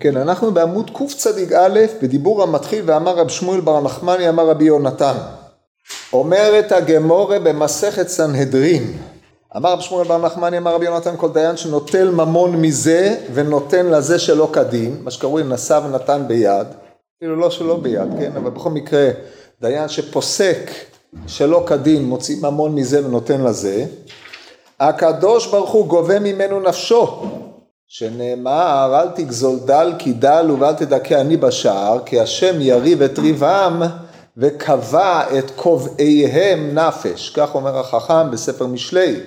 כן, אנחנו בעמוד קצ"א בדיבור המתחיל ואמר רב שמואל בר נחמני אמר רבי יונתן. אומרת הגמורה במסכת סנהדרין. אמר רב שמואל בר נחמני אמר רבי יונתן כל דיין שנוטל ממון מזה ונותן לזה שלא כדין, מה שקרוי נשא ונתן ביד, כאילו לא שלא ביד, כן, אבל בכל מקרה דיין שפוסק שלא כדין מוציא ממון מזה ונותן לזה, הקדוש ברוך הוא גובה ממנו נפשו שנאמר אל תגזול דל כי דל ואל תדכא אני בשער כי השם יריב את ריבם וקבע את קובעיהם נפש. כך אומר החכם בספר משלי.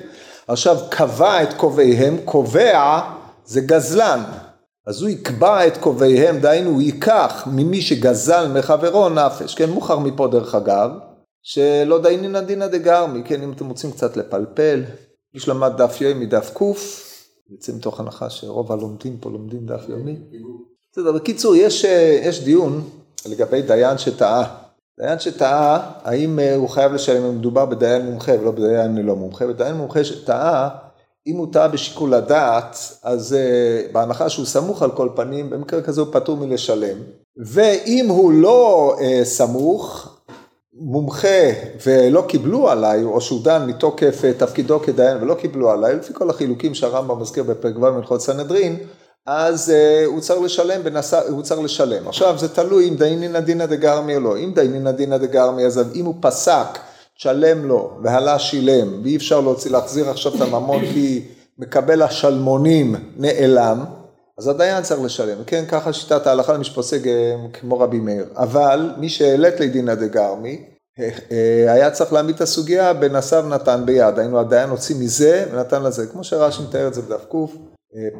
עכשיו קבע את קובעיהם קובע זה גזלן. אז הוא יקבע את קובעיהם דהיינו הוא ייקח ממי שגזל מחברו נפש. כן מוכר מפה דרך אגב שלא דיינינא דינא דגרמי. כן אם אתם רוצים קצת לפלפל מי שלמד דף יומי מדף ק יוצא מתוך הנחה שרוב הלומדים פה לומדים דף יומי. בסדר, בקיצור, יש, אה, יש דיון לגבי דיין שטעה. דיין שטעה, האם אה, הוא חייב לשלם אם מדובר בדיין מומחה ולא בדיין לא מומחה, ודיין מומחה שטעה, אם הוא טעה בשיקול הדעת, אז uh, בהנחה שהוא סמוך על כל פנים, במקרה כזה הוא פטור מלשלם. ואם הוא לא uh, סמוך, מומחה ולא קיבלו עליי, או שהוא דן מתוקף אה, תפקידו כדיין ולא קיבלו עליי, לפי כל החילוקים שהרמב"ם מזכיר בפרק ו' מלכות סנהדרין, אז uh, הוא צריך לשלם, בנס... הוא צריך לשלם. עכשיו זה תלוי אם דיינינא דינא דגרמי או לא. אם דיינינא דינא דגרמי, אז אם הוא פסק, תשלם לו, והלה שילם, ואי אפשר להוציא, להחזיר עכשיו את הממון כי מקבל השלמונים נעלם, אז הדיין צריך לשלם, כן, ככה שיטת ההלכה למי שפוסק אה, כמו רבי מאיר, אבל מי שהעלית לדינא דגרמי, אה, אה, היה צריך להעמיד את הסוגיה בנשא ונתן ביד, היינו הדיין הוציא מזה ונתן לזה, כמו שרש"י מתאר את זה בדף ק,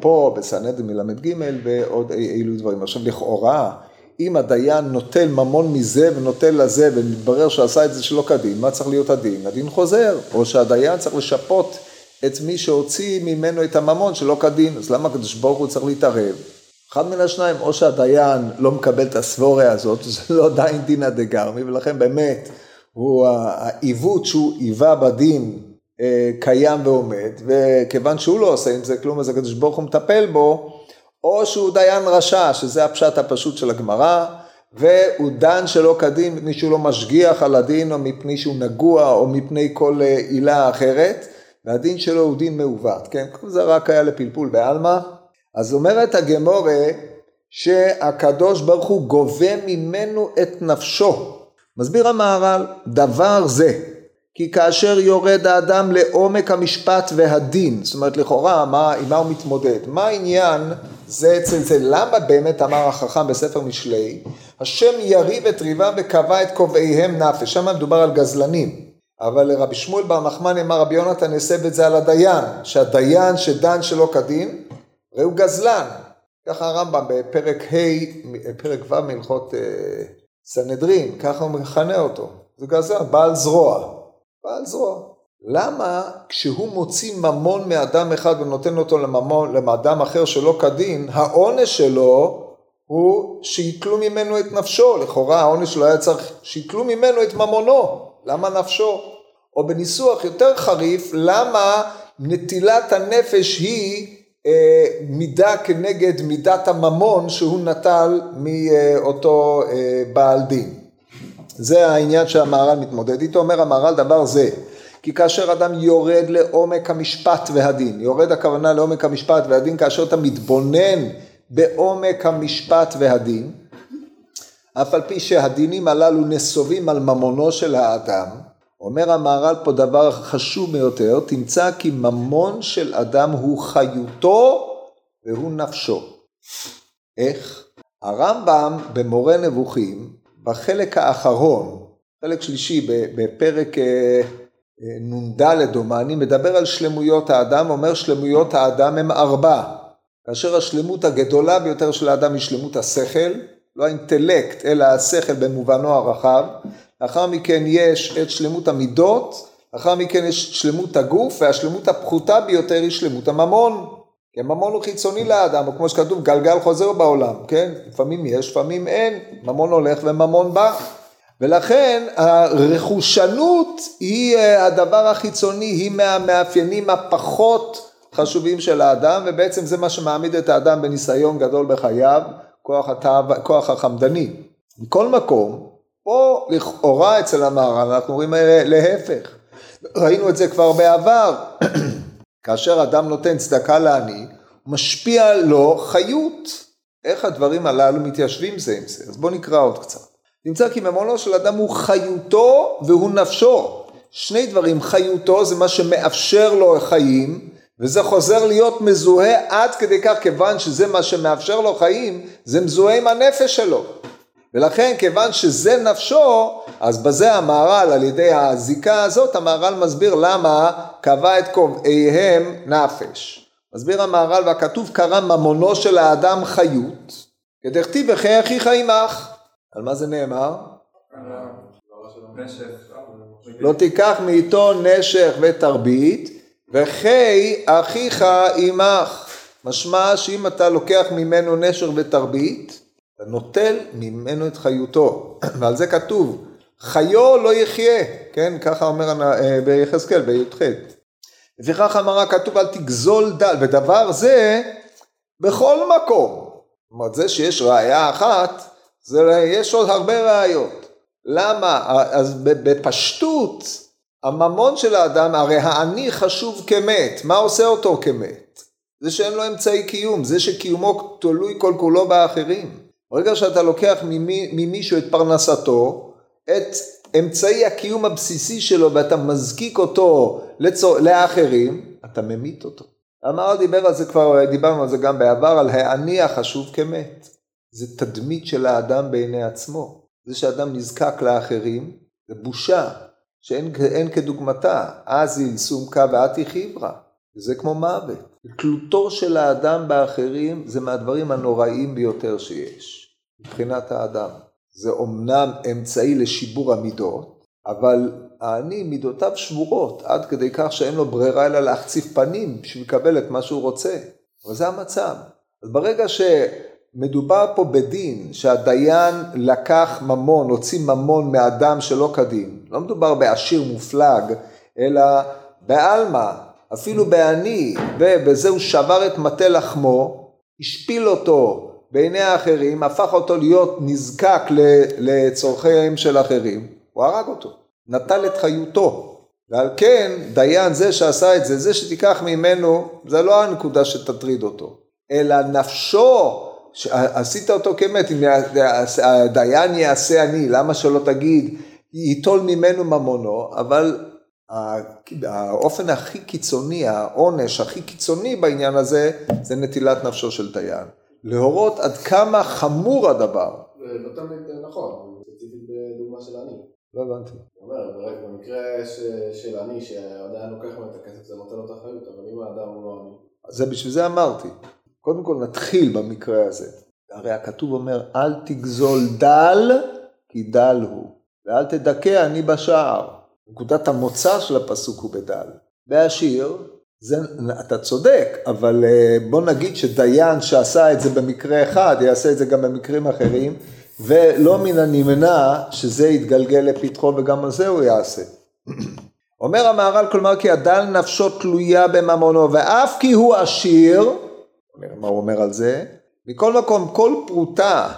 פה בסנהדרין מל"ג ועוד אילו דברים. עכשיו לכאורה, אם הדיין נוטל ממון מזה ונוטל לזה ומתברר שעשה את זה שלא כדין, מה צריך להיות הדין? הדין חוזר, או שהדיין צריך לשפות את מי שהוציא ממנו את הממון שלא כדין, אז למה הקדוש ברוך הוא צריך להתערב? אחד מן השניים, או שהדיין לא מקבל את הסבוריה הזאת, זה לא דיין דינא דגרמי, ולכן באמת הוא העיוות שהוא היווה בדין אה, קיים ועומד, וכיוון שהוא לא עושה עם זה כלום, אז הקדוש ברוך הוא מטפל בו, או שהוא דיין רשע, שזה הפשט הפשוט של הגמרא, והוא דן שלא כדין מפני שהוא לא משגיח על הדין, או מפני שהוא נגוע, או מפני כל אה, עילה אחרת. והדין שלו הוא דין מעוות, כן? כל זה רק היה לפלפול בעלמא. אז אומרת הגמורה שהקדוש ברוך הוא גובה ממנו את נפשו. מסביר המהר"ל, דבר זה, כי כאשר יורד האדם לעומק המשפט והדין, זאת אומרת לכאורה, מה, עם מה הוא מתמודד? מה העניין זה אצל זה? למה באמת אמר החכם בספר משלי, השם יריב את ריבם וקבע את קובעיהם נפש, שם מדובר על גזלנים. אבל לרבי שמואל בר נחמני אמר רבי יונתן הסב את זה על הדיין, שהדיין שדן שלא כדין, הוא גזלן. ככה הרמב"ם בפרק ה', פרק ו' מהלכות אה, סנהדרין, ככה הוא מכנה אותו. זה גזלן, בעל זרוע. בעל זרוע. למה כשהוא מוציא ממון מאדם אחד ונותן אותו לממון, לאדם אחר שלא כדין, העונש שלו הוא שיתלו ממנו את נפשו. לכאורה העונש שלו היה צריך שיתלו ממנו את ממונו. למה נפשו? או בניסוח יותר חריף, למה נטילת הנפש היא אה, מידה כנגד מידת הממון שהוא נטל מאותו אה, בעל דין. זה העניין שהמהר"ל מתמודד איתו, אומר המהר"ל דבר זה, כי כאשר אדם יורד לעומק המשפט והדין, יורד הכוונה לעומק המשפט והדין כאשר אתה מתבונן בעומק המשפט והדין, אף על פי שהדינים הללו נסובים על ממונו של האדם, אומר המהר"ל פה דבר חשוב ביותר, תמצא כי ממון של אדם הוא חיותו והוא נפשו. איך? הרמב"ם במורה נבוכים, בחלק האחרון, חלק שלישי בפרק אה, אה, נ"ד דומני, מדבר על שלמויות האדם, אומר שלמויות האדם הם ארבע, כאשר השלמות הגדולה ביותר של האדם היא שלמות השכל, לא האינטלקט, אלא השכל במובנו הרחב. לאחר מכן יש את שלמות המידות, לאחר מכן יש שלמות הגוף, והשלמות הפחותה ביותר היא שלמות הממון. כי הממון הוא חיצוני לאדם, או כמו שכתוב, גלגל חוזר בעולם, כן? לפעמים יש, לפעמים אין, ממון הולך וממון בא. ולכן הרכושנות היא אה, הדבר החיצוני, היא מהמאפיינים הפחות חשובים של האדם, ובעצם זה מה שמעמיד את האדם בניסיון גדול בחייו, כוח, התאו, כוח החמדני. מכל מקום, פה לכאורה אצל המהר"ל אנחנו רואים להפך. ראינו את זה כבר בעבר. כאשר אדם נותן צדקה לעני, משפיע לו חיות. איך הדברים הללו מתיישבים זה עם זה? אז בואו נקרא עוד קצת. נמצא כי ממונו של אדם הוא חיותו והוא נפשו. שני דברים, חיותו זה מה שמאפשר לו חיים, וזה חוזר להיות מזוהה עד כדי כך, כיוון שזה מה שמאפשר לו חיים, זה מזוהה עם הנפש שלו. ולכן כיוון שזה נפשו, אז בזה המהר"ל על ידי הזיקה הזאת, המהר"ל מסביר למה קבע את קובעיהם נפש. מסביר המהר"ל והכתוב קרא ממונו של האדם חיות, כדכתיב וחי אחיך עמך. על מה זה נאמר? לא תיקח מאיתו נשך ותרבית וחי אחיך עמך. משמע שאם אתה לוקח ממנו נשר ותרבית, אתה נוטל ממנו את חיותו. ועל זה כתוב, חיו לא יחיה, כן? ככה אומר אה, ביחזקאל, בי"ח. לפיכך אמרה כתוב אל תגזול דל, ודבר זה בכל מקום. זאת אומרת, זה שיש ראייה אחת, זה, יש עוד הרבה ראיות. למה? אז בפשטות, הממון של האדם, הרי האני חשוב כמת, מה עושה אותו כמת? זה שאין לו אמצעי קיום, זה שקיומו תלוי כל כולו באחרים. ברגע שאתה לוקח ממישהו את פרנסתו, את אמצעי הקיום הבסיסי שלו ואתה מזקיק אותו לצור... לאחרים, אתה ממית אותו. אמר דיבר על זה כבר, דיברנו על זה גם בעבר, על האני החשוב כמת. זה תדמית של האדם בעיני עצמו. זה שאדם נזקק לאחרים, זה בושה שאין כדוגמתה. אז סומקה ואתי חיברה. זה כמו מוות. תלותו של האדם באחרים זה מהדברים הנוראים ביותר שיש. מבחינת האדם. זה אומנם אמצעי לשיבור המידות, אבל האני מידותיו שבורות עד כדי כך שאין לו ברירה אלא להחציף פנים בשביל לקבל את מה שהוא רוצה. אבל זה המצב. אז ברגע שמדובר פה בדין שהדיין לקח ממון, הוציא ממון מאדם שלא כדין, לא מדובר בעשיר מופלג, אלא בעלמא, אפילו בעני, ובזה הוא שבר את מטה לחמו, השפיל אותו, בעיני האחרים, הפך אותו להיות נזקק לצורכיהם של אחרים, הוא הרג אותו, נטל את חיותו. ועל כן, דיין זה שעשה את זה, זה שתיקח ממנו, זה לא הנקודה שתטריד אותו, אלא נפשו, עשית אותו כמת, אם הדיין יעשה אני, למה שלא תגיד, ייטול ממנו ממונו, אבל האופן הכי קיצוני, העונש הכי קיצוני בעניין הזה, זה נטילת נפשו של דיין. להורות עד כמה חמור הדבר. לא תמיד נכון, ספציפית בדוגמה של אני. לא הבנתי. במקרה של אני, שעדיין לוקח ממנו את הכסף, זה נותן לו את האחריות, אבל אם האדם הוא לא אני. זה בשביל זה אמרתי. קודם כל נתחיל במקרה הזה. הרי הכתוב אומר, אל תגזול דל, כי דל הוא, ואל תדכא אני בשער. נקודת המוצא של הפסוק הוא בדל. בעשיר, זה, אתה צודק, אבל אה, בוא נגיד שדיין שעשה את זה במקרה אחד, יעשה את זה גם במקרים אחרים, ולא מן הנמנע שזה יתגלגל לפתחו וגם על זה הוא יעשה. אומר המהר"ל כלומר כי הדל נפשו תלויה בממונו ואף כי הוא עשיר, מה הוא אומר על זה? מכל מקום כל פרוטה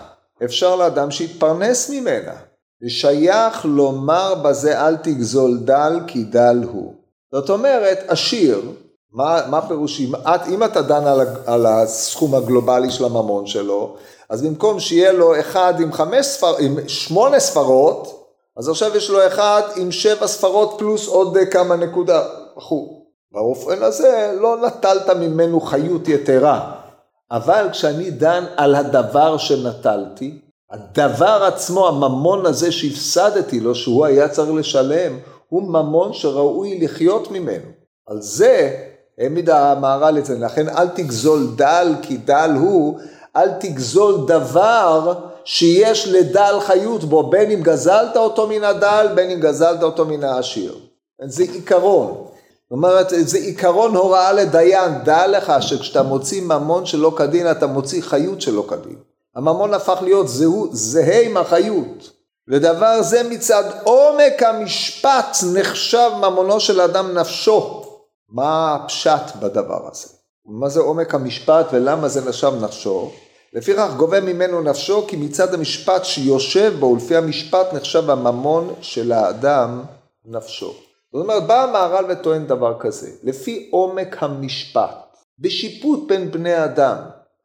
אפשר לאדם שיתפרנס ממנה ושייך לומר בזה אל תגזול דל כי דל הוא. זאת אומרת עשיר מה, מה פירוש, אם, אם אתה דן על, על הסכום הגלובלי של הממון שלו, אז במקום שיהיה לו אחד עם, חמש ספר, עם שמונה ספרות, אז עכשיו יש לו אחד עם שבע ספרות פלוס עוד כמה נקודה אחו. באופן הזה לא נטלת ממנו חיות יתרה. אבל כשאני דן על הדבר שנטלתי, הדבר עצמו, הממון הזה שהפסדתי לו, שהוא היה צריך לשלם, הוא ממון שראוי לחיות ממנו. על זה העמיד המהר"ל את זה, לכן אל תגזול דל כי דל הוא, אל תגזול דבר שיש לדל חיות בו, בין אם גזלת אותו מן הדל, בין אם גזלת אותו מן העשיר. זה עיקרון. זאת אומרת, זה עיקרון הוראה לדיין, דע לך שכשאתה מוציא ממון שלא כדין, אתה מוציא חיות שלא כדין. הממון הפך להיות זהו, זהה עם החיות. ודבר זה מצד עומק המשפט נחשב ממונו של אדם נפשו. מה הפשט בדבר הזה? מה זה עומק המשפט ולמה זה נשב נפשו? לפיכך גובה ממנו נפשו כי מצד המשפט שיושב בו ולפי המשפט נחשב הממון של האדם נפשו. זאת אומרת בא המהר"ל וטוען דבר כזה, לפי עומק המשפט, בשיפוט בין בני אדם,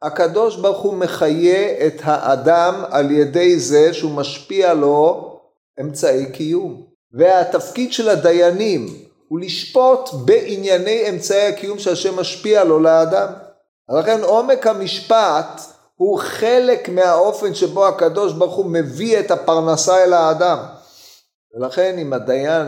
הקדוש ברוך הוא מחיה את האדם על ידי זה שהוא משפיע לו אמצעי קיום. והתפקיד של הדיינים הוא לשפוט בענייני אמצעי הקיום שהשם משפיע לו לאדם. לכן עומק המשפט הוא חלק מהאופן שבו הקדוש ברוך הוא מביא את הפרנסה אל האדם. ולכן אם הדיין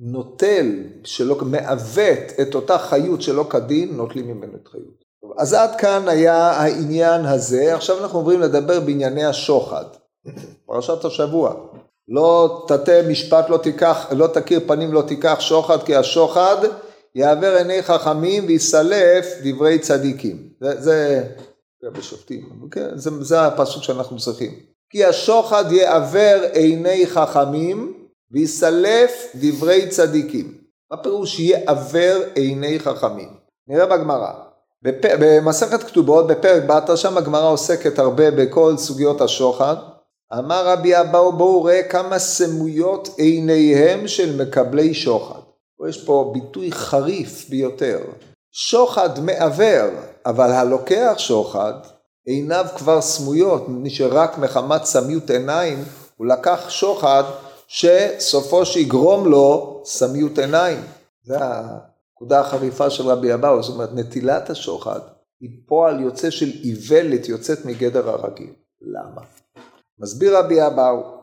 נוטל, שלא, מעוות את אותה חיות שלא כדין, נוטלים ממנו את חיות. אז עד כאן היה העניין הזה, עכשיו אנחנו עוברים לדבר בענייני השוחד. פרשת השבוע. לא תטה משפט לא תיקח, לא תכיר פנים לא תיקח שוחד כי השוחד יעבר עיני חכמים ויסלף דברי צדיקים. זה, זה, זה בשופטים, כן? זה, זה הפסוק שאנחנו צריכים. כי השוחד יעבר עיני חכמים ויסלף דברי צדיקים. מה פירוש יעבר עיני חכמים? נראה בגמרא. במסכת כתובות בפרק בת שם הגמרא עוסקת הרבה בכל סוגיות השוחד. אמר רבי אבאו בואו ראה כמה סמויות עיניהם של מקבלי שוחד. יש פה ביטוי חריף ביותר. שוחד מעוור, אבל הלוקח שוחד, עיניו כבר סמויות, מפני שרק מחמת סמיות עיניים הוא לקח שוחד שסופו שיגרום לו סמיות עיניים. זה הנקודה החריפה של רבי אבאו, זאת אומרת נטילת השוחד היא פועל יוצא של איוולת יוצאת מגדר הרגיל. למה? מסביר רבי אבאו,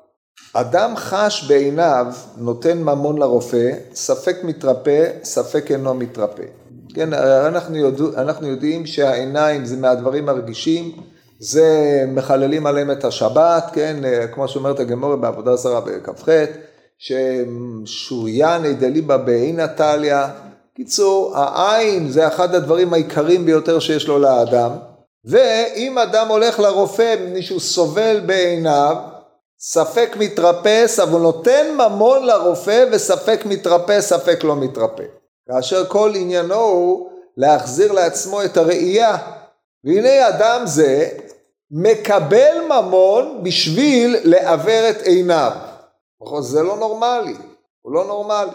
אדם חש בעיניו נותן ממון לרופא, ספק מתרפא, ספק אינו מתרפא. כן, אנחנו, יודע, אנחנו יודעים שהעיניים זה מהדברים הרגישים, זה מחללים עליהם את השבת, כן, כמו שאומרת הגמורה בעבודה זרה בכ"ח, ששוריין דליבה בעין טליה. קיצור, העין זה אחד הדברים העיקריים ביותר שיש לו לאדם. ואם אדם הולך לרופא מפני שהוא סובל בעיניו, ספק מתרפס, אבל נותן ממון לרופא וספק מתרפא, ספק לא מתרפא. כאשר כל עניינו הוא להחזיר לעצמו את הראייה. והנה אדם זה מקבל ממון בשביל לעוור את עיניו. נכון? זה לא נורמלי, הוא לא נורמלי.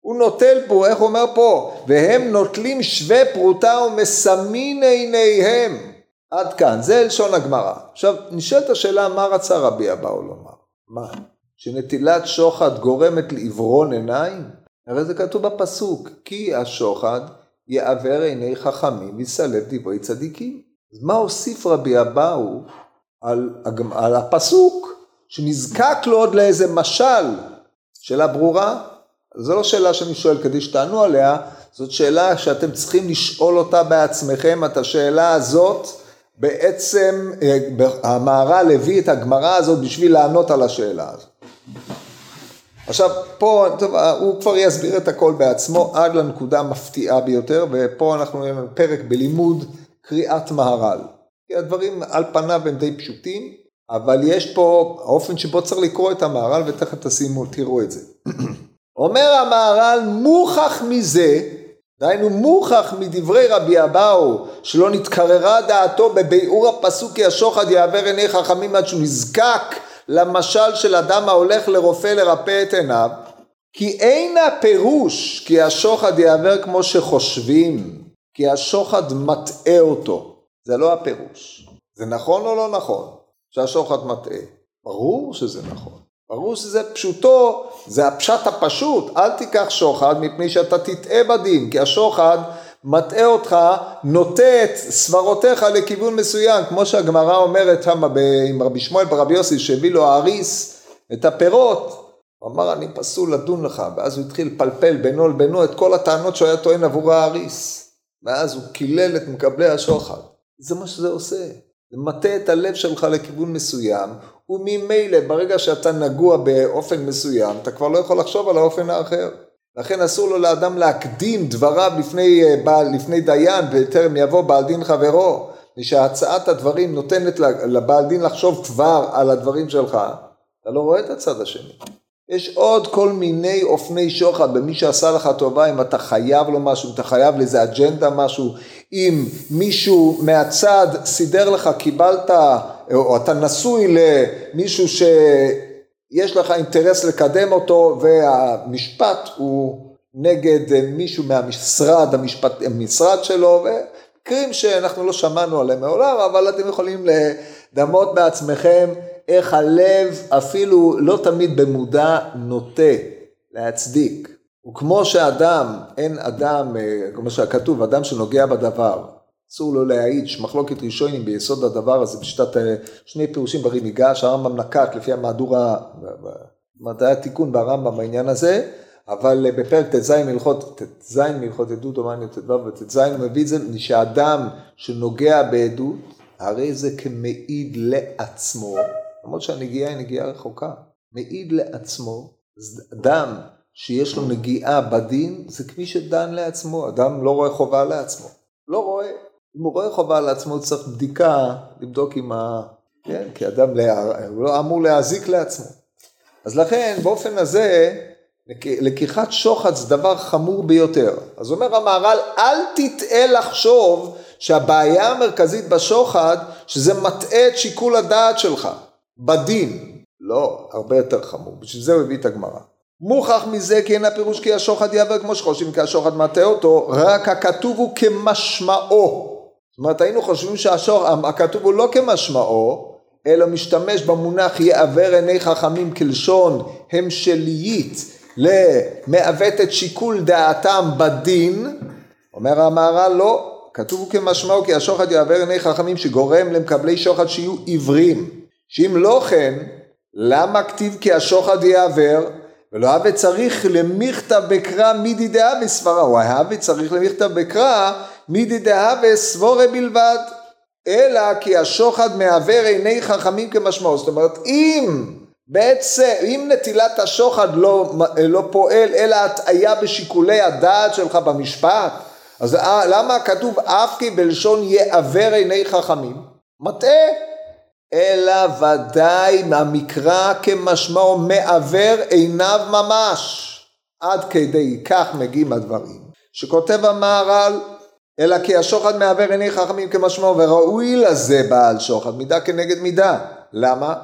הוא נוטל פה, איך אומר פה? והם נוטלים שווה פרוטה ומסמין עיניהם. עד כאן, זה לשון הגמרא. עכשיו, נשאלת השאלה מה רצה רבי אבאו לומר? מה? שנטילת שוחד גורמת לעיוורון עיניים? הרי זה כתוב בפסוק, כי השוחד יעוור עיני חכמים ויסלב דברי צדיקים. אז מה הוסיף רבי אבאו על, על הפסוק, שנזקק לו עוד לאיזה משל? שאלה ברורה? זו לא שאלה שאני שואל כדי שתענו עליה, זאת שאלה שאתם צריכים לשאול אותה בעצמכם, את השאלה הזאת בעצם אה, המהר"ל הביא את הגמרא הזאת בשביל לענות על השאלה הזאת. עכשיו פה, טוב, הוא כבר יסביר את הכל בעצמו עד לנקודה המפתיעה ביותר ופה אנחנו נראה פרק בלימוד קריאת מהר"ל. כי הדברים על פניו הם די פשוטים, אבל יש פה האופן שבו צריך לקרוא את המהר"ל ותכף תשימו, תראו את זה. אומר המהר"ל מוכח מזה דהיינו מוכח מדברי רבי אבאו שלא נתקררה דעתו בביאור הפסוק כי השוחד יעבר עיני חכמים עד שהוא נזקק למשל של אדם ההולך לרופא לרפא את עיניו כי אין הפירוש כי השוחד יעבר כמו שחושבים כי השוחד מטעה אותו. זה לא הפירוש. זה נכון או לא נכון שהשוחד מטעה? ברור שזה נכון. ברור שזה פשוטו, זה הפשט הפשוט, אל תיקח שוחד מפני שאתה תטעה בדין, כי השוחד מטעה אותך, נוטה את סברותיך לכיוון מסוים, כמו שהגמרא אומרת שם עם רבי שמואל ברבי יוסי שהביא לו האריס את הפירות, הוא אמר אני פסול לדון לך, ואז הוא התחיל לפלפל בינו לבינו את כל הטענות שהוא היה טוען עבור האריס, ואז הוא קילל את מקבלי השוחד, זה מה שזה עושה, זה מטה את הלב שלך לכיוון מסוים, וממילא ברגע שאתה נגוע באופן מסוים, אתה כבר לא יכול לחשוב על האופן האחר. לכן אסור לו לאדם להקדים דבריו לפני, אה, לפני דיין בטרם יבוא בעל דין חברו, ושהצעת הדברים נותנת לבעל דין לחשוב כבר על הדברים שלך, אתה לא רואה את הצד השני. יש עוד כל מיני אופני שוחד במי שעשה לך טובה, אם אתה חייב לו משהו, אם אתה חייב לאיזה אג'נדה משהו, אם מישהו מהצד סידר לך, קיבלת, או אתה נשוי למישהו שיש לך אינטרס לקדם אותו, והמשפט הוא נגד מישהו מהמשרד, המשפט, המשרד שלו, ומקרים שאנחנו לא שמענו עליהם מעולם, אבל אתם יכולים לדמות בעצמכם איך הלב אפילו לא תמיד במודע נוטה להצדיק. וכמו שאדם, אין אדם, אה, כמו שכתוב, אדם שנוגע בדבר, אסור לו להעיד, שמחלוקת ראשונים ביסוד הדבר הזה, בשיטת אה, שני פירושים ברי מיגש, הרמב"ם נקט לפי המהדורה, מדעי התיקון ברמב"ם בעניין הזה, אבל אה, בפרק ט"ז מלכות, ט"ז מלכות עדות הומניות ט"ו וט"ז הוא מביא את זה, שאדם שנוגע בעדות, הרי זה כמעיד לעצמו, למרות שהנגיעה היא נגיעה רחוקה, מעיד לעצמו, אדם שיש לו נגיעה בדין, זה כמי שדן לעצמו, אדם לא רואה חובה לעצמו, לא רואה, אם הוא רואה חובה לעצמו צריך בדיקה, לבדוק עם ה... כן, כי אדם לה... הוא לא אמור להזיק לעצמו. אז לכן באופן הזה לקיחת שוחד זה דבר חמור ביותר. אז אומר המהר"ל, אל תטעה לחשוב שהבעיה המרכזית בשוחד, שזה מטעה את שיקול הדעת שלך. בדין. לא, הרבה יותר חמור, בשביל זה הוא הביא את הגמרא. מוכח מזה כי אין הפירוש כי השוחד יעבר כמו שחושבים כי השוחד מטעה אותו, רק הכתוב הוא כמשמעו. זאת אומרת היינו חושבים שהכתוב הוא לא כמשמעו, אלא משתמש במונח יעבר עיני חכמים כלשון המשלייית למעוות את שיקול דעתם בדין, אומר המהר"ל לא, כתוב הוא כמשמעו כי השוחד יעבר עיני חכמים שגורם למקבלי שוחד שיהיו עיוורים. שאם לא כן, למה כתיב כי השוחד יעבר, ולא הווה צריך למכתא בקרא מידי דהווה סברה, או הווה צריך למכתא בקרא מידי דהווה סבורה בלבד, אלא כי השוחד מעוור עיני חכמים כמשמעו, זאת אומרת אם בעצם, אם נטילת השוחד לא, לא פועל אלא הטעיה בשיקולי הדעת שלך במשפט, אז למה כתוב אף כי בלשון יעוור עיני חכמים? מטעה אלא ודאי מהמקרא כמשמעו מעוור עיניו ממש. עד כדי כך מגיעים הדברים. שכותב המהר"ל, אלא כי השוחד מעוור עיני חכמים כמשמעו וראוי לזה בעל שוחד, מידה כנגד מידה. למה?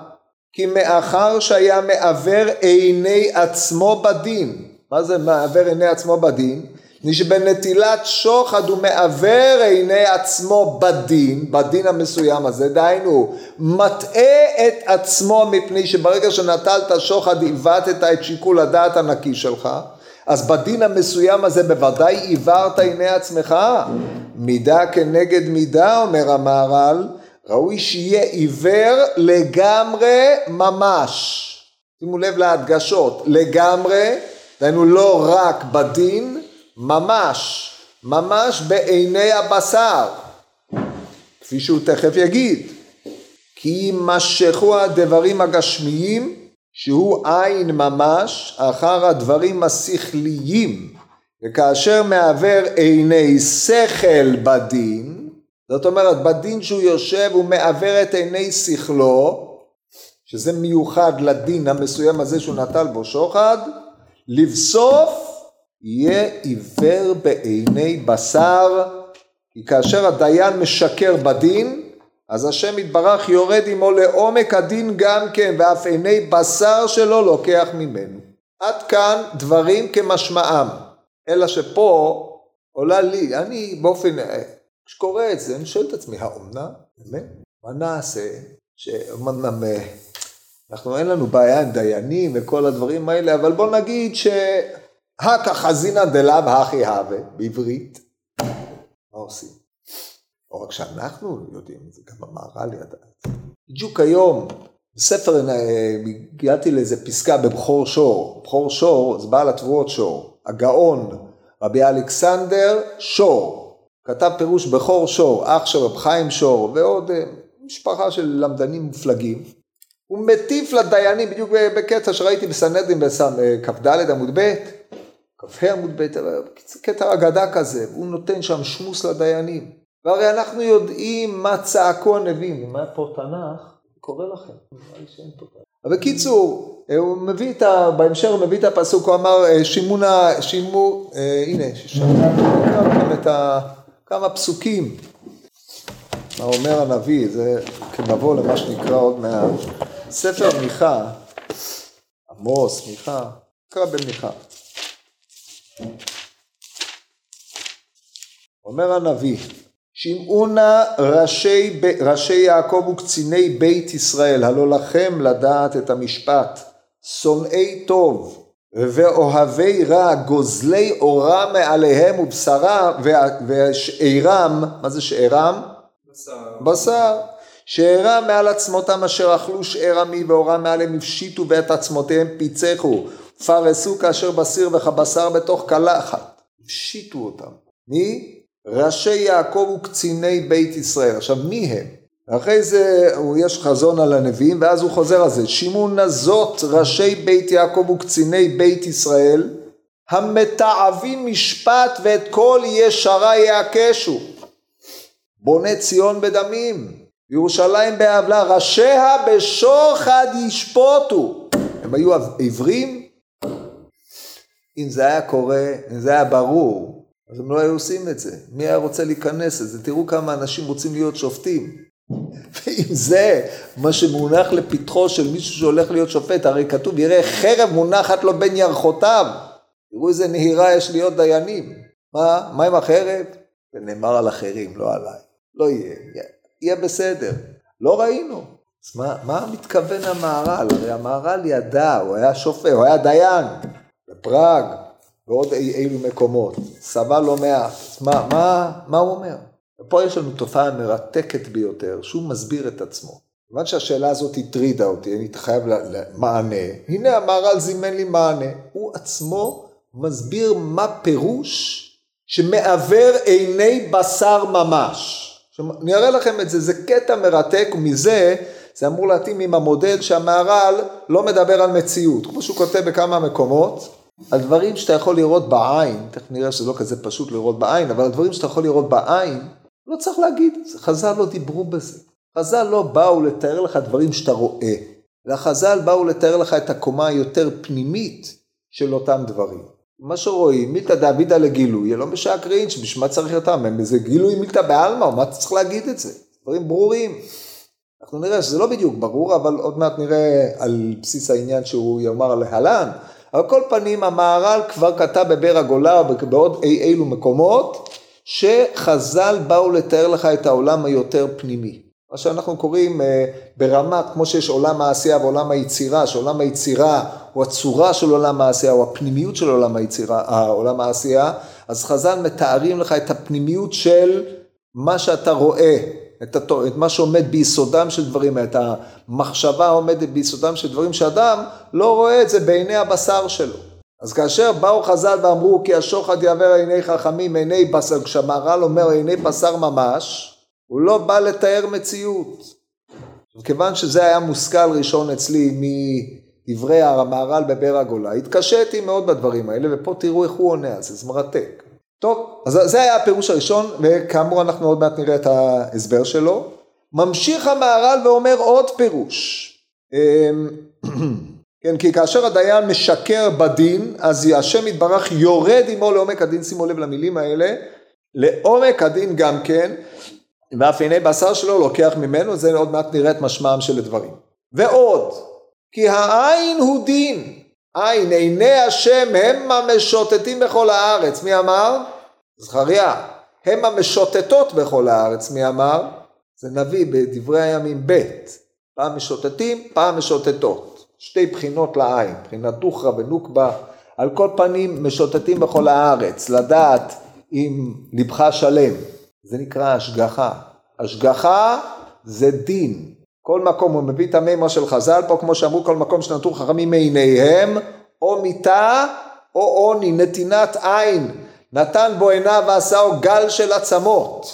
כי מאחר שהיה מעוור עיני עצמו בדין. מה זה מעוור עיני עצמו בדין? שבנטילת שוחד הוא מעוור עיני עצמו בדין, בדין המסוים הזה, דהיינו, מטעה את עצמו מפני שברגע שנטלת שוחד עיוותת את שיקול הדעת הנקי שלך, אז בדין המסוים הזה בוודאי עיוורת עיני עצמך. מידה כנגד מידה, אומר המהר"ל, ראוי שיהיה עיוור לגמרי ממש. שימו לב להדגשות, לגמרי, דהיינו לא רק בדין, ממש, ממש בעיני הבשר, כפי שהוא תכף יגיד, כי יימשכו הדברים הגשמיים שהוא עין ממש אחר הדברים השכליים. וכאשר מעוור עיני שכל בדין זאת אומרת בדין שהוא יושב הוא מעוור את עיני שכלו שזה מיוחד לדין המסוים הזה שהוא נטל בו שוחד לבסוף יהיה עיוור בעיני בשר, כי כאשר הדיין משקר בדין, אז השם יתברך יורד עמו לעומק הדין גם כן, ואף עיני בשר שלו לוקח ממנו. עד כאן דברים כמשמעם, אלא שפה עולה לי, אני באופן, כשקורא את זה, אני שואל את עצמי, האומנה? באמת? מה נעשה? שאומנם אנחנו אין לנו בעיה עם דיינים וכל הדברים האלה, אבל בוא נגיד ש... הכא חזינא דלאו הכי הווה, בעברית, מה עושים? לא רק שאנחנו יודעים זה, גם המהר"ל ידע את זה. בדיוק היום, בספר, אה, הגעתי לאיזה פסקה בבכור שור, בכור שור זה בעל התבואות שור, הגאון רבי אלכסנדר שור, כתב פירוש בכור שור, אח של רב חיים שור ועוד אה, משפחה של למדנים מופלגים. הוא מטיף לדיינים, בדיוק בקטע שראיתי בסנהדרין בכ"ד עמוד ב', כ"ה עמוד ב', קטע אגדה כזה, הוא נותן שם שמוס לדיינים. והרי אנחנו יודעים מה צעקו הנביאים, ומה פה תנ"ך, קורא לכם, נראה לי שאין פה. אבל בקיצור, הוא מביא את ה... בהמשך הוא מביא את הפסוק, הוא אמר, אה, שימונה, שימו, אה, הנה, לכם את ה... כמה פסוקים. מה אומר הנביא, זה כמבוא למה שנקרא עוד מעט. ספר מיכה, עמוס, מיכה, נקרא במיכה. אומר הנביא, שמעו נא ראשי, ראשי יעקב וקציני בית ישראל, הלא לכם לדעת את המשפט, שונאי טוב ואוהבי רע, גוזלי אורה מעליהם ובשרה ושאירם, מה זה שאירם? בשר. בשר. שאירם מעל עצמותם אשר אכלו שאר עמי ואורם מעליהם הפשיטו ואת עצמותיהם פיצחו, פרסו כאשר בסיר וכבשר בתוך קלחת. הפשיטו אותם. מי? ראשי יעקב וקציני בית ישראל. עכשיו מי הם? אחרי זה יש חזון על הנביאים ואז הוא חוזר על זה. שימו נזות ראשי בית יעקב וקציני בית ישראל המתעבים משפט ואת כל ישרה יעקשו. בונה ציון בדמים, ירושלים בעוולה, ראשיה בשוחד ישפוטו. הם היו עיוורים? אם זה היה קורה, אם זה היה ברור, אז הם לא היו עושים את זה. מי היה רוצה להיכנס לזה? תראו כמה אנשים רוצים להיות שופטים. ואם זה מה שמונח לפתחו של מישהו שהולך להיות שופט, הרי כתוב, יראה חרב מונחת לו בין ירחותיו. תראו איזה נהירה יש להיות דיינים. מה? מה עם החרב? זה נאמר על אחרים, לא עליי. לא יהיה, יהיה בסדר. לא ראינו. אז מה, מה מתכוון המהר"ל? הרי המהר"ל ידע, הוא היה שופט, הוא היה דיין בפראג. ועוד אי אילו מקומות, סבל לא מעט, מה, מה, מה הוא אומר? ופה יש לנו תופעה מרתקת ביותר, שהוא מסביר את עצמו. כיוון שהשאלה הזאת הטרידה אותי, אני חייב למענה, הנה המהר"ל זימן לי מענה, הוא עצמו מסביר מה פירוש שמעוור עיני בשר ממש. אני אראה לכם את זה, זה קטע מרתק, ומזה זה אמור להתאים עם המודל שהמהר"ל לא מדבר על מציאות, כמו שהוא כותב בכמה מקומות, על דברים שאתה יכול לראות בעין, תכף נראה שזה לא כזה פשוט לראות בעין, אבל על דברים שאתה יכול לראות בעין, לא צריך להגיד חז"ל לא דיברו בזה. חז"ל לא באו לתאר לך דברים שאתה רואה, אלא חז"ל באו לתאר לך את הקומה היותר פנימית של אותם דברים. מה שרואים, מילתא דאבידא לגילוי, לא משעקרין, שבשביל מה צריך אותם, איזה גילוי מילתא בעלמא, מה אתה צריך להגיד את זה? דברים ברורים. אנחנו נראה שזה לא בדיוק ברור, אבל עוד מעט נראה על בסיס העניין שהוא יאמר להלן. על כל פנים המהר"ל כבר כתב בבאר הגולה ובעוד אי אילו מקומות שחז"ל באו לתאר לך את העולם היותר פנימי. מה שאנחנו קוראים אה, ברמת, כמו שיש עולם העשייה ועולם היצירה, שעולם היצירה הוא הצורה של עולם העשייה, או הפנימיות של עולם היצירה, עולם העשייה, אז חז"ל מתארים לך את הפנימיות של מה שאתה רואה, את, התו, את מה שעומד ביסודם של דברים, את המחשבה העומדת ביסודם של דברים שאדם לא רואה את זה בעיני הבשר שלו. אז כאשר באו חז"ל ואמרו כי השוחד יעבר עיני חכמים עיני בשר, כשהמהר"ל אומר עיני בשר ממש, הוא לא בא לתאר מציאות. כיוון שזה היה מושכל ראשון אצלי מדברי המהר"ל בבאר הגולה, התקשיתי מאוד בדברים האלה, ופה תראו איך הוא עונה על זה, זה מרתק. טוב, אז זה היה הפירוש הראשון, וכאמור אנחנו עוד מעט נראה את ההסבר שלו. ממשיך המהר"ל ואומר עוד פירוש. אמ, כן, כי כאשר הדיין משקר בדין, אז השם יתברך יורד עמו לעומק הדין, שימו לב למילים האלה, לעומק הדין גם כן, ואף עיני בשר שלו לוקח ממנו, זה עוד מעט נראה את משמעם של הדברים. ועוד, כי העין הוא דין, עין, עיני השם הם המשוטטים בכל הארץ. מי אמר? זכריה. הם המשוטטות בכל הארץ. מי אמר? זה נביא בדברי הימים ב'. פעם משוטטים, פעם משוטטות. שתי בחינות לעין, בחינת דוכרא ונוקבה. על כל פנים משוטטים בכל הארץ, לדעת אם לבך שלם. זה נקרא השגחה. השגחה זה דין. כל מקום הוא מביא את המימה של חז"ל פה, כמו שאמרו כל מקום שנטו חכמים מעיניהם, או מיתה או עוני, נתינת עין, נתן בו עיניו ועשהו גל של עצמות.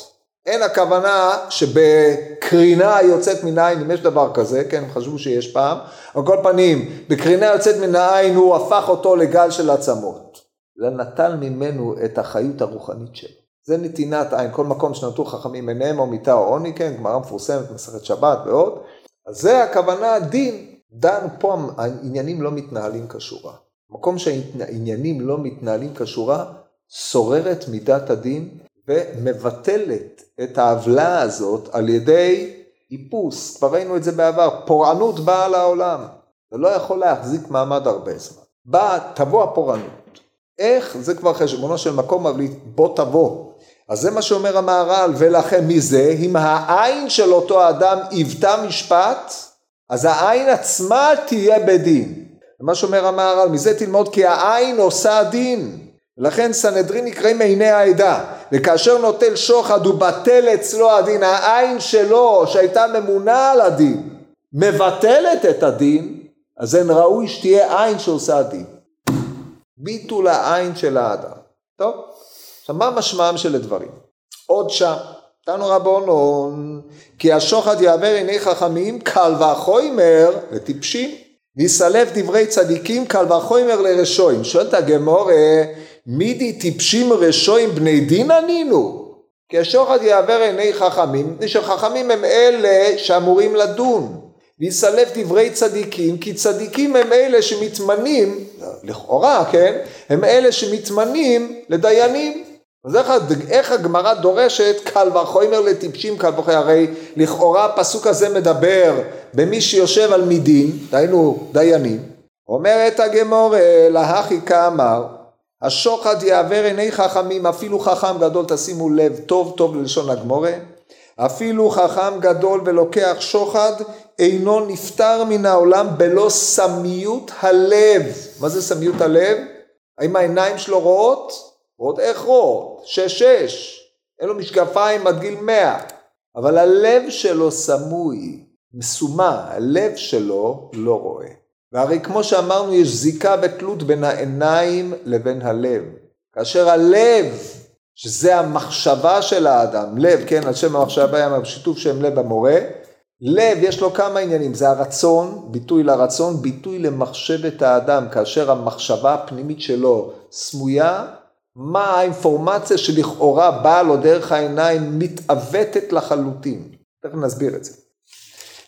אין הכוונה שבקרינה יוצאת מן העין, אם יש דבר כזה, כן, חשבו שיש פעם, על כל פנים, בקרינה יוצאת מן העין הוא הפך אותו לגל של עצמות. זה נטל ממנו את החיות הרוחנית שלו. זה נתינת עין, כל מקום שנטו חכמים עיניהם או מיתה או עוני, כן, גמרא מפורסמת, מסכת שבת ועוד, אז זה הכוונה דין. דן פה העניינים לא מתנהלים כשורה. מקום שהעניינים לא מתנהלים כשורה, שוררת מידת הדין ומבטלת את העוולה הזאת על ידי איפוס, כבר ראינו את זה בעבר, פורענות באה לעולם, זה לא יכול להחזיק מעמד הרבה זמן. באה, תבוא הפורענות. איך? זה כבר חשבונו של מקום, אבל בוא תבוא. אז זה מה שאומר המהר"ל, ולכן מזה, אם העין של אותו אדם היוותה משפט, אז העין עצמה תהיה בדין. מה שאומר המהר"ל, מזה תלמוד כי העין עושה דין. לכן סנהדרין נקראים עיני העדה, וכאשר נוטל שוחד הוא בטל אצלו הדין, העין שלו שהייתה ממונה על הדין, מבטלת את הדין, אז אין ראוי שתהיה עין שעושה דין. ביטול העין של האדם. טוב, עכשיו מה משמעם של הדברים? עוד שם, תנו רבונון, כי השוחד יעבר עיני חכמים, קל וחומר לטיפשים, ויסלף דברי צדיקים, קל וחומר לרשועים. שואלת הגמורה, מידי טיפשים רשועים בני דין ענינו? כי השוחד יעבר עיני חכמים, מפני שחכמים הם אלה שאמורים לדון. ויסלף דברי צדיקים, כי צדיקים הם אלה שמתמנים, לכאורה, כן, הם אלה שמתמנים לדיינים. אז איך, איך הגמרא דורשת קל וחומר לטיפשים קל וחומר, הרי לכאורה הפסוק הזה מדבר במי שיושב על מידין, דהיינו דיינים, אומרת הגמור להכי כאמר, השוחד יעבר עיני חכמים, אפילו חכם גדול, תשימו לב טוב טוב ללשון הגמורה, אפילו חכם גדול ולוקח שוחד, אינו נפטר מן העולם בלא סמיות הלב. מה זה סמיות הלב? האם העיניים שלו רואות? ועוד איך רואות? שש שש. אין לו משקפיים עד גיל מאה. אבל הלב שלו סמוי, מסומא, הלב שלו לא רואה. והרי כמו שאמרנו, יש זיקה ותלות בין העיניים לבין הלב. כאשר הלב, שזה המחשבה של האדם, לב, כן, על שם המחשבה, בשיתוף שם לב המורה, לב יש לו כמה עניינים, זה הרצון, ביטוי לרצון, ביטוי למחשבת האדם, כאשר המחשבה הפנימית שלו סמויה, מה האינפורמציה שלכאורה באה לו דרך העיניים מתעוותת לחלוטין. תכף נסביר את זה.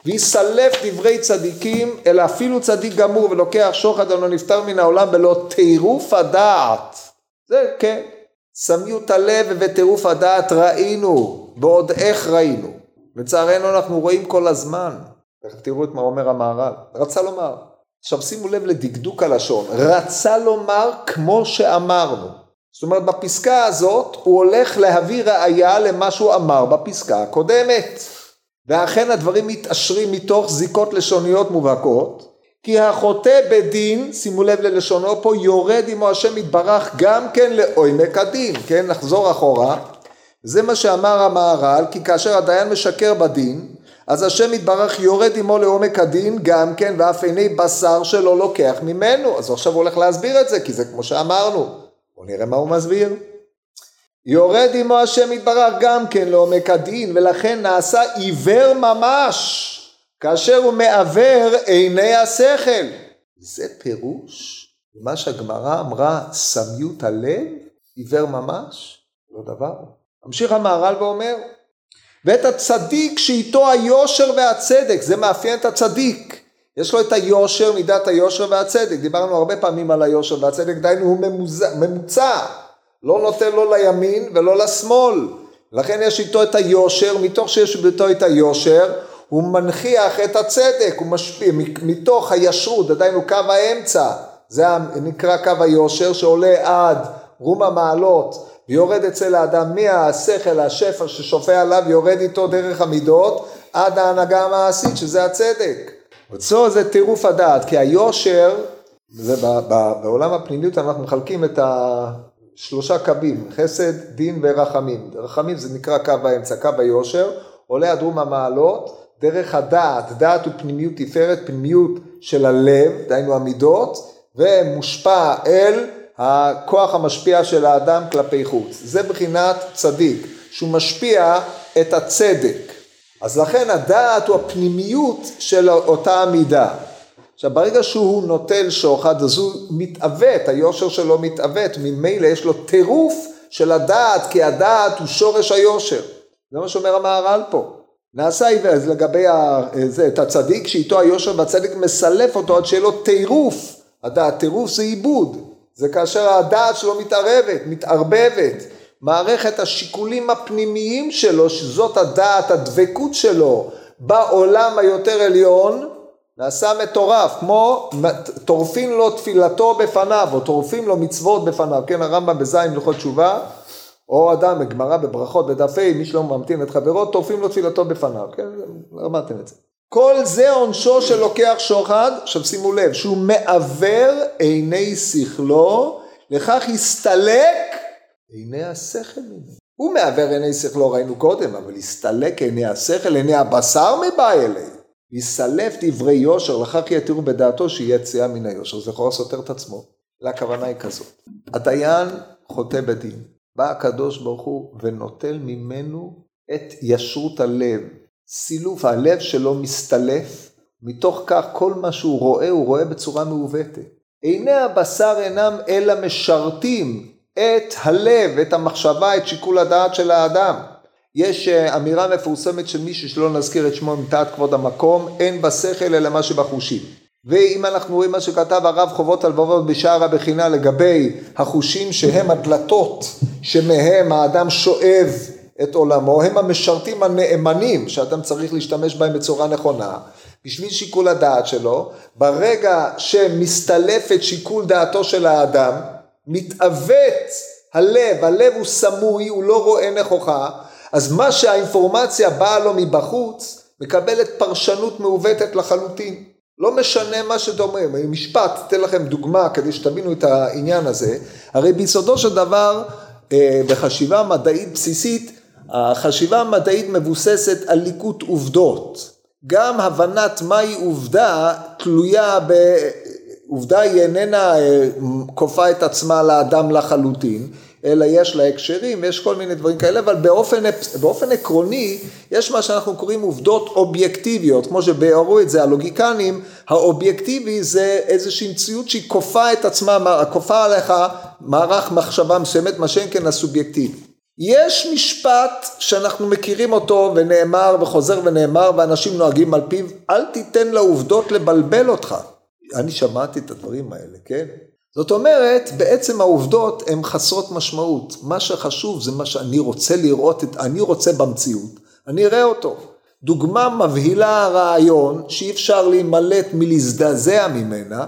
ויסלף דברי צדיקים, אלא אפילו צדיק גמור ולוקח שוחד ולא נפטר מן העולם בלא טירוף הדעת. זה כן, סמיות הלב וטירוף הדעת ראינו, ועוד איך ראינו. לצערנו אנחנו רואים כל הזמן. תכף תראו את מה אומר המהר"ל. רצה לומר. עכשיו שימו לב לדקדוק הלשון. רצה לומר כמו שאמרנו. זאת אומרת בפסקה הזאת הוא הולך להביא ראייה למה שהוא אמר בפסקה הקודמת. ואכן הדברים מתעשרים מתוך זיקות לשוניות מובהקות, כי החוטא בדין, שימו לב ללשונו פה, יורד עמו השם יתברך גם כן לעומק הדין, כן, נחזור אחורה, זה מה שאמר המהר"ל, כי כאשר הדיין משקר בדין, אז השם יתברך יורד עמו לעומק הדין גם כן, ואף עיני בשר שלו לוקח ממנו, אז עכשיו הוא הולך להסביר את זה, כי זה כמו שאמרנו, בואו נראה מה הוא מסביר. יורד עמו השם יתברך גם כן לעומק הדין ולכן נעשה עיוור ממש כאשר הוא מעוור עיני השכל. זה פירוש מה שהגמרא אמרה סמיות הלב עיוור ממש? לא דבר. ממשיך המהר"ל ואומר ואת הצדיק שאיתו היושר והצדק זה מאפיין את הצדיק יש לו את היושר מידת היושר והצדק דיברנו הרבה פעמים על היושר והצדק דהיינו הוא ממוצע לא נותן לו לימין ולא לשמאל. לכן יש איתו את היושר, מתוך שיש איתו את היושר, הוא מנכיח את הצדק, הוא משפיע, מתוך הישרות, עדיין הוא קו האמצע, זה נקרא קו היושר שעולה עד רום המעלות ויורד אצל האדם מהשכל, השפע ששופע עליו, יורד איתו דרך המידות עד ההנהגה המעשית שזה הצדק. וצור זה טירוף הדעת, כי היושר, זה בעולם הפנימיות אנחנו מחלקים את ה... שלושה קווים, חסד, דין ורחמים. רחמים זה נקרא קו האמצע, קו היושר, עולה עד רום המעלות, דרך הדעת, דעת הוא פנימיות תפארת, פנימיות של הלב, דהיינו המידות, ומושפע אל הכוח המשפיע של האדם כלפי חוץ. זה בחינת צדיק, שהוא משפיע את הצדק. אז לכן הדעת הוא הפנימיות של אותה המידה. עכשיו ברגע שהוא נוטל שוחד אז הוא מתעוות, היושר שלו מתעוות, ממילא יש לו טירוף של הדעת, כי הדעת הוא שורש היושר. זה מה שאומר המהר"ל פה. נעשה עיוור, אז לגבי ה, זה, את הצדיק שאיתו היושר והצדיק מסלף אותו עד שיהיה לו טירוף, הדעת, טירוף זה עיבוד, זה כאשר הדעת שלו מתערבת, מתערבבת, מערכת השיקולים הפנימיים שלו, שזאת הדעת, הדבקות שלו בעולם היותר עליון, נעשה מטורף, כמו טורפין לו תפילתו בפניו, או טורפים לו מצוות בפניו, כן, הרמב"ם בזין הלכות תשובה, או אדם בגמרא בברכות בדף ה', מי שלא ממתין את חברו, טורפים לו תפילתו בפניו, כן, למדתם את זה. כל זה עונשו של לוקח שוחד, עכשיו שימו לב, שהוא מעוור עיני שכלו, לכך הסתלק עיני השכל ממנו. הוא מעוור עיני שכלו, ראינו קודם, אבל הסתלק עיני השכל, עיני הבשר מבא אלי. יסלף דברי יושר, לכך יתירו בדעתו שיהיה יציאה מן היושר. זה יכול לסותר את עצמו. הכוונה היא כזאת. הדיין חוטא בדין. בא הקדוש ברוך הוא ונוטל ממנו את ישרות הלב. סילוף, הלב שלו מסתלף, מתוך כך כל מה שהוא רואה, הוא רואה בצורה מעוותת. עיני הבשר אינם אלא משרתים את הלב, את המחשבה, את שיקול הדעת של האדם. יש אה, אמירה מפורסמת של מישהו שלא נזכיר את שמו מפאת כבוד המקום, אין בשכל אלא מה שבחושים. ואם אנחנו רואים מה שכתב הרב חובות הלבבות בשער הבחינה לגבי החושים שהם הדלתות שמהם האדם שואב את עולמו, הם המשרתים הנאמנים שאדם צריך להשתמש בהם בצורה נכונה, בשביל שיקול הדעת שלו, ברגע שמסתלף את שיקול דעתו של האדם, מתעוות הלב, הלב הוא סמוי, הוא לא רואה נכוחה, אז מה שהאינפורמציה באה לו מבחוץ, מקבלת פרשנות מעוותת לחלוטין. לא משנה מה שדומים, משפט, אתן לכם דוגמה כדי שתבינו את העניין הזה, הרי ביסודו של דבר אה, בחשיבה מדעית בסיסית, החשיבה המדעית מבוססת על ליקוט עובדות. גם הבנת מהי עובדה תלויה. עובדה היא איננה אה, כופה את עצמה לאדם לחלוטין, אלא יש לה הקשרים ויש כל מיני דברים כאלה, אבל באופן, באופן עקרוני יש מה שאנחנו קוראים עובדות אובייקטיביות, כמו שביארו את זה הלוגיקנים, האובייקטיבי זה איזושהי מציאות שהיא כופה את עצמה, כופה עליך מערך מחשבה מסוימת, מה שאין כן הסובייקטיבי. יש משפט שאנחנו מכירים אותו ונאמר וחוזר ונאמר ואנשים נוהגים על פיו, אל תיתן לעובדות לבלבל אותך. אני שמעתי את הדברים האלה, כן? זאת אומרת, בעצם העובדות הן חסרות משמעות. מה שחשוב זה מה שאני רוצה לראות, את, אני רוצה במציאות, אני אראה אותו. דוגמה מבהילה הרעיון שאי אפשר להימלט מלהזדעזע ממנה,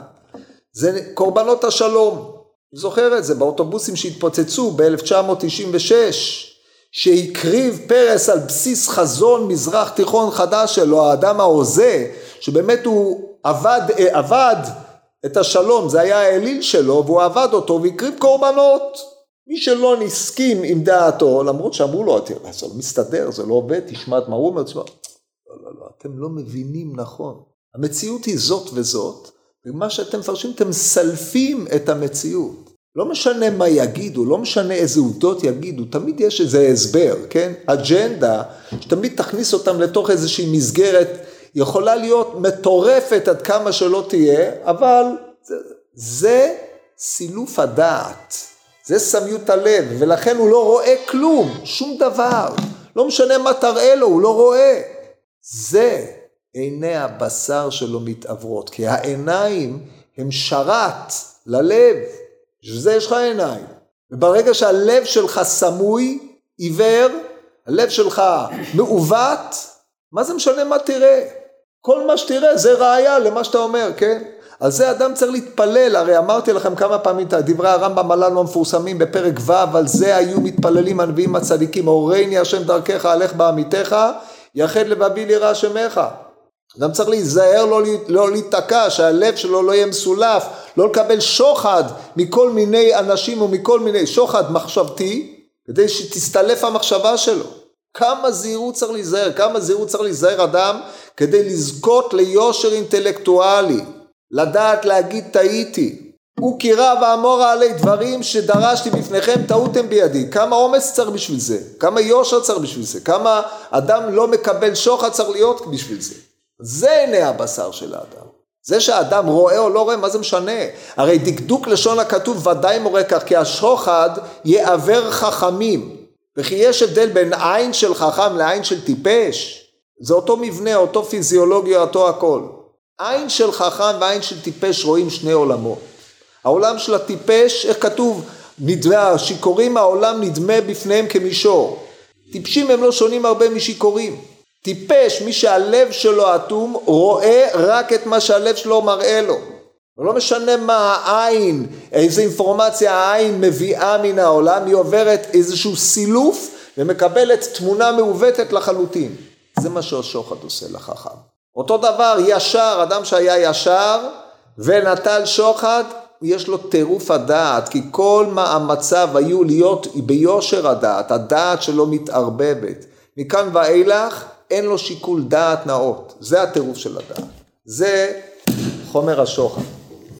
זה קורבנות השלום. זוכר את זה באוטובוסים שהתפוצצו ב-1996, שהקריב פרס על בסיס חזון מזרח תיכון חדש שלו, האדם ההוזה, שבאמת הוא עבד, אה, עבד את השלום, זה היה האליל שלו, והוא עבד אותו והקריב קורבנות. מי שלא נסכים עם דעתו, למרות שאמרו לו, זה לא מסתדר, זה לא עובד, תשמע את מה הוא אומר, תשמע, לא, לא, לא, אתם לא מבינים נכון. המציאות היא זאת וזאת, ומה שאתם מפרשים, אתם מסלפים את המציאות. לא משנה מה יגידו, לא משנה איזה עובדות יגידו, תמיד יש איזה הסבר, כן? אג'נדה, שתמיד תכניס אותם לתוך איזושהי מסגרת יכולה להיות מטורפת עד כמה שלא תהיה, אבל זה, זה סילוף הדעת, זה סמיות הלב, ולכן הוא לא רואה כלום, שום דבר, לא משנה מה תראה לו, הוא לא רואה. זה עיני הבשר שלו מתעוורות, כי העיניים הם שרת ללב, בשביל זה יש לך עיניים. וברגע שהלב שלך סמוי, עיוור, הלב שלך מעוות, מה זה משנה מה תראה? כל מה שתראה זה ראייה למה שאתה אומר, כן? על זה אדם צריך להתפלל, הרי אמרתי לכם כמה פעמים את דברי הרמב"ם הללו המפורסמים בפרק ו', על זה היו מתפללים הנביאים הצדיקים, הורני השם דרכך, הלך בעמיתך, יחד לבבי לירא שמך. אדם צריך להיזהר לא, לא להיתקע, שהלב שלו לא יהיה מסולף, לא לקבל שוחד מכל מיני אנשים ומכל מיני, שוחד מחשבתי, כדי שתסתלף המחשבה שלו. כמה זהירות צריך להיזהר, כמה זהירות צריך להיזהר אדם כדי לזכות ליושר אינטלקטואלי, לדעת להגיד טעיתי. הוא קירה ואמורה עלי דברים שדרשתי בפניכם טעותם בידי. כמה אומץ צריך בשביל זה? כמה יושר צריך בשביל זה? כמה אדם לא מקבל שוחד צריך להיות בשביל זה? זה עיני הבשר של האדם. זה שהאדם רואה או לא רואה, מה זה משנה? הרי דקדוק לשון הכתוב ודאי מורה כך, כי השוחד יעוור חכמים. וכי יש הבדל בין עין של חכם לעין של טיפש. זה אותו מבנה, אותו פיזיולוגיה, אותו הכל. עין של חכם ועין של טיפש רואים שני עולמות. העולם של הטיפש, איך כתוב? נדמה, השיכורים העולם נדמה בפניהם כמישור. טיפשים הם לא שונים הרבה משיכורים. טיפש, מי שהלב שלו אטום, רואה רק את מה שהלב שלו מראה לו. לא משנה מה העין, איזה אינפורמציה העין מביאה מן העולם, היא עוברת איזשהו סילוף ומקבלת תמונה מעוותת לחלוטין. זה מה שהשוחד עושה לחכם. אותו דבר, ישר, אדם שהיה ישר ונטל שוחד, יש לו טירוף הדעת, כי כל מאמציו היו להיות ביושר הדעת, הדעת שלו מתערבבת. מכאן ואילך אין לו שיקול דעת נאות, זה הטירוף של הדעת. זה חומר השוחד.